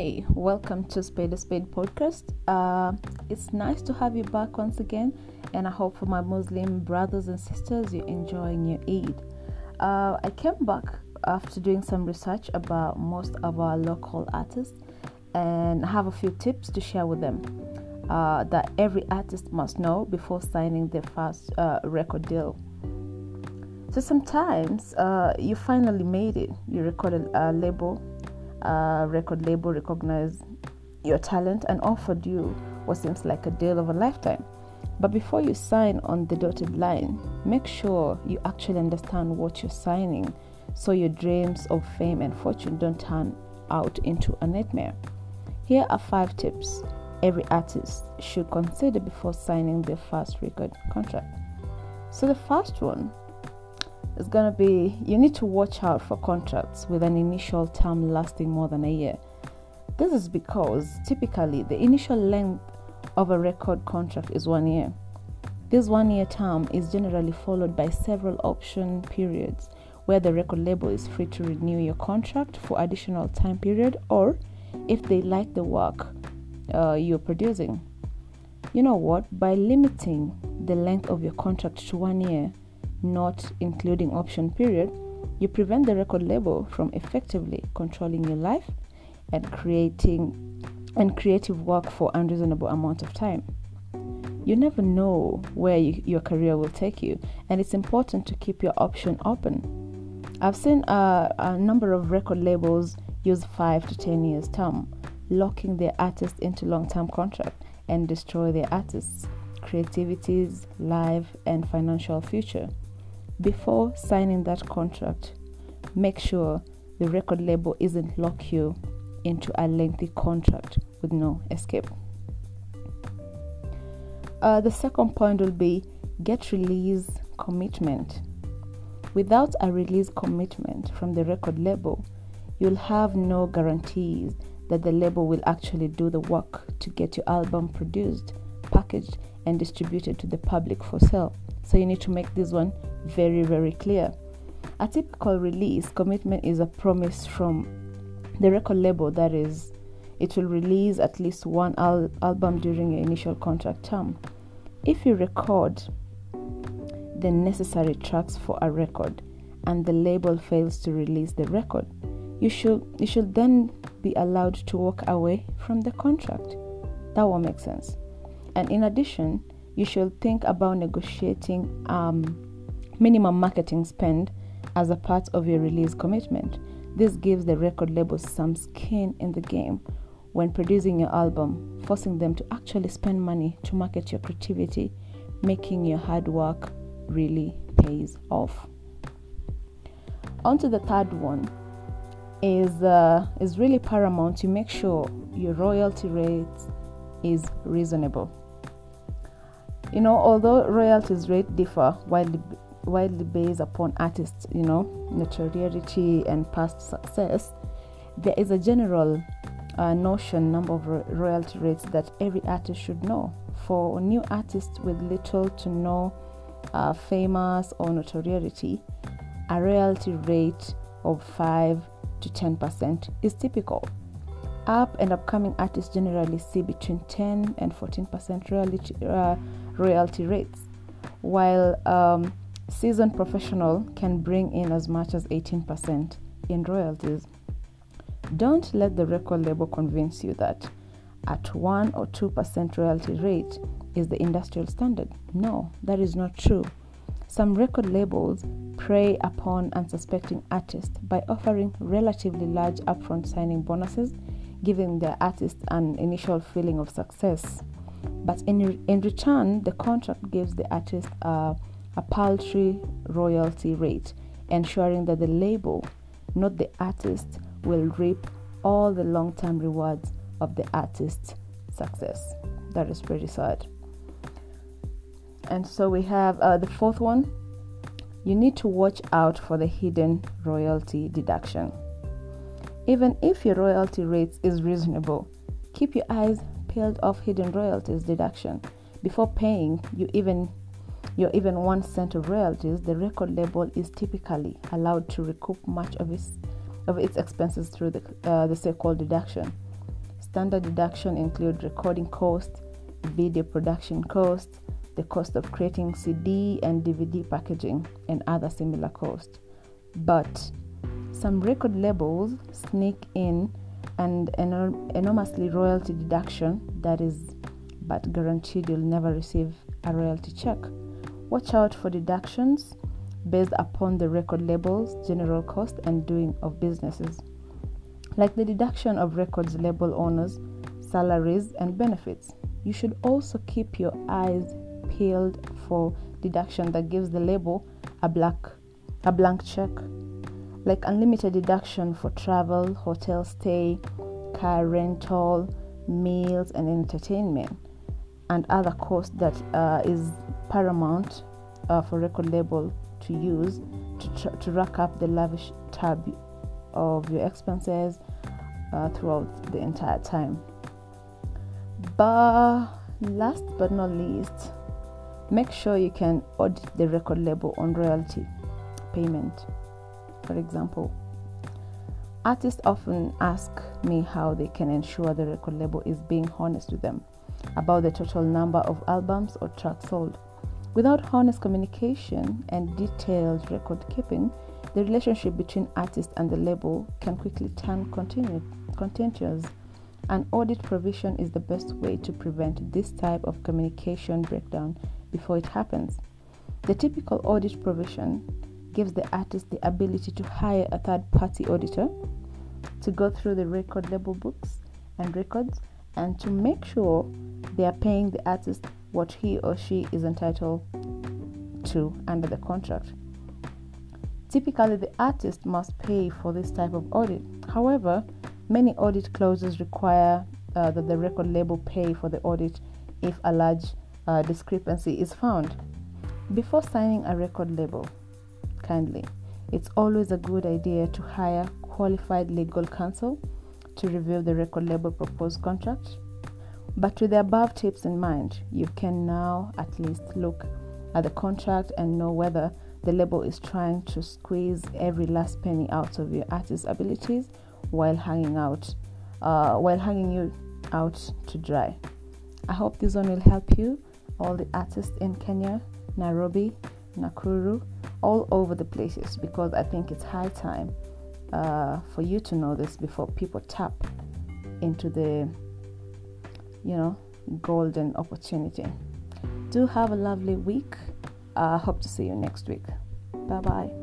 Hey, welcome to Spade a Spade podcast. Uh, it's nice to have you back once again, and I hope for my Muslim brothers and sisters you're enjoying your Eid. Uh, I came back after doing some research about most of our local artists, and have a few tips to share with them uh, that every artist must know before signing their first uh, record deal. So sometimes uh, you finally made it, you recorded a label a record label recognized your talent and offered you what seems like a deal of a lifetime. But before you sign on the dotted line, make sure you actually understand what you're signing so your dreams of fame and fortune don't turn out into a nightmare. Here are five tips every artist should consider before signing their first record contract. So, the first one is going to be you need to watch out for contracts with an initial term lasting more than a year. This is because typically the initial length of a record contract is one year. This one year term is generally followed by several option periods where the record label is free to renew your contract for additional time period or if they like the work uh, you're producing. You know what? By limiting the length of your contract to one year, not including option period, you prevent the record label from effectively controlling your life and creating and creative work for unreasonable amount of time. You never know where you, your career will take you, and it's important to keep your option open. I've seen a number of record labels use five to ten years term, locking their artists into long-term contract and destroy their artists' creativity's life and financial future. Before signing that contract, make sure the record label isn't lock you into a lengthy contract with no escape. Uh, the second point will be get release commitment. Without a release commitment from the record label, you'll have no guarantees that the label will actually do the work to get your album produced, packaged, and distributed to the public for sale. So you need to make this one very, very clear. A typical release commitment is a promise from the record label that is, it will release at least one al- album during your initial contract term. If you record the necessary tracks for a record and the label fails to release the record, you should you should then be allowed to walk away from the contract. That will make sense. And in addition, you should think about negotiating um, minimum marketing spend as a part of your release commitment. This gives the record label some skin in the game when producing your album, forcing them to actually spend money to market your creativity, making your hard work really pays off. On to the third one is uh, is really paramount to make sure your royalty rate is reasonable. You know, although royalties rate differ widely, widely based upon artists, you know, notoriety and past success, there is a general uh, notion number of ro- royalty rates that every artist should know. For new artists with little to no uh, famous or notoriety, a royalty rate of 5 to 10% is typical. Up and upcoming artists generally see between 10 and 14% royalty, uh, royalty rates, while um, seasoned professional can bring in as much as 18% in royalties. Don't let the record label convince you that at 1 or 2% royalty rate is the industrial standard. No, that is not true. Some record labels prey upon unsuspecting artists by offering relatively large upfront signing bonuses, giving their artists an initial feeling of success. But in, in return, the contract gives the artist a, a paltry royalty rate, ensuring that the label, not the artist, will reap all the long term rewards of the artist's success. That is pretty sad. And so we have uh, the fourth one you need to watch out for the hidden royalty deduction. Even if your royalty rate is reasonable, keep your eyes peeled off hidden royalties deduction before paying you even your even one cent of royalties. The record label is typically allowed to recoup much of its of its expenses through the uh, the so-called deduction. Standard deduction include recording cost, video production cost, the cost of creating CD and DVD packaging, and other similar costs. But some record labels sneak in an enorm- enormously royalty deduction that is but guaranteed you'll never receive a royalty check. Watch out for deductions based upon the record label's general cost and doing of businesses, like the deduction of records label owners' salaries and benefits. You should also keep your eyes peeled for deduction that gives the label a black a blank check like unlimited deduction for travel, hotel stay, car rental, meals and entertainment and other costs that uh, is paramount uh, for record label to use to, to rack up the lavish tab of your expenses uh, throughout the entire time. But last but not least, make sure you can audit the record label on royalty payment. For example, artists often ask me how they can ensure the record label is being honest with them about the total number of albums or tracks sold. Without honest communication and detailed record keeping, the relationship between artist and the label can quickly turn contentious. An audit provision is the best way to prevent this type of communication breakdown before it happens. The typical audit provision gives the artist the ability to hire a third party auditor to go through the record label books and records and to make sure they are paying the artist what he or she is entitled to under the contract. Typically, the artist must pay for this type of audit. However, many audit clauses require uh, that the record label pay for the audit if a large uh, discrepancy is found. Before signing a record label, it's always a good idea to hire qualified legal counsel to review the record label proposed contract. But with the above tips in mind, you can now at least look at the contract and know whether the label is trying to squeeze every last penny out of your artist's abilities while hanging out, uh, while hanging you out to dry. I hope this one will help you, all the artists in Kenya, Nairobi, Nakuru, all over the places, because I think it's high time uh, for you to know this before people tap into the, you know, golden opportunity. Do have a lovely week. I uh, hope to see you next week. Bye bye.